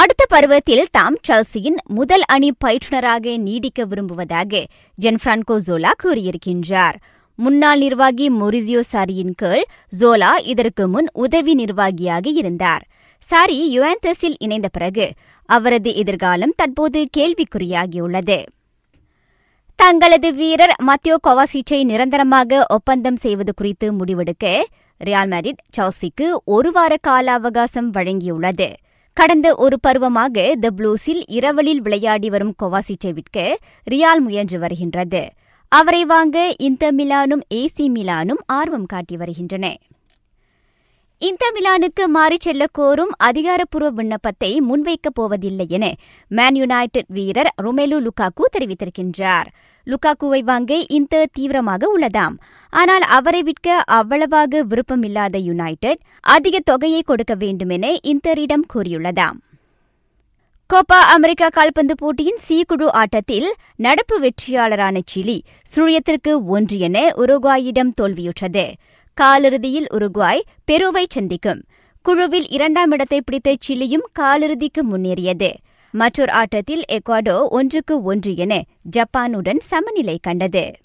அடுத்த பருவத்தில் தாம் செல்சியின் முதல் அணி பயிற்றுனராக நீடிக்க விரும்புவதாக ஜென்ஃபிரான்கோ ஜோலா கூறியிருக்கின்றார். முன்னாள் நிர்வாகி மொரிசியோ சாரியின் கீழ் ஜோலா இதற்கு முன் உதவி நிர்வாகியாக இருந்தார். சாரி யுவாந்தஸில் இணைந்த பிறகு அவரது எதிர்காலம் தற்போது கேள்விக்குறியாகியுள்ளது. தங்களது வீரர் மத்தியோ கொவாசிச்சை நிரந்தரமாக ஒப்பந்தம் செய்வது குறித்து முடிவெடுக்க ரியால் மேரிட் செல்சிக்கு ஒரு வார கால அவகாசம் வழங்கியுள்ளது. கடந்த ஒரு பருவமாக த ப்ளூஸில் இரவலில் விளையாடி வரும் கொவாசிச்செவிற்கு ரியால் முயன்று வருகின்றது. அவரை வாங்க இந்த மிலானும் ஏசி மிலானும் ஆர்வம் காட்டி வருகின்றன. இன்டர் மிலானுக்கு மாறிச் செல்ல கோரும் அதிகாரப்பூர்வ விண்ணப்பத்தை முன்வைக்கப் போவதில்லை என மேன் யுனைடெட் வீரர் ருமேலு லுகாக்கு தெரிவித்திருக்கின்றார். லுகாக்குவை வாங்க இன்டர் தீவிரமாக உள்ளதாம். ஆனால் அவரை விற்க அவ்வளவாக விருப்பமில்லாத யுனைடெட் அதிக தொகையை கொடுக்க வேண்டும் என இன்டரிடம் கூறியுள்ளதாம். கோப்பா அமெரிக்கா கால்பந்து போட்டியின் சி குழு ஆட்டத்தில் நடப்பு வெற்றியாளரான சிலி சுழியத்திற்கு ஒன்று என உருகுவாயிடம் தோல்வியுற்றது. காலிறுதியில் உருகுவாய் பெருவை சந்திக்கும். குழுவில் இரண்டாம் இடத்தை பிடித்த சிலியும் காலிறுதிக்கு முன்னேறியது. மற்றொரு ஆட்டத்தில் எக்வாடோ ஒன்றுக்கு ஒன்று என ஜப்பானுடன் சமநிலை கண்டது.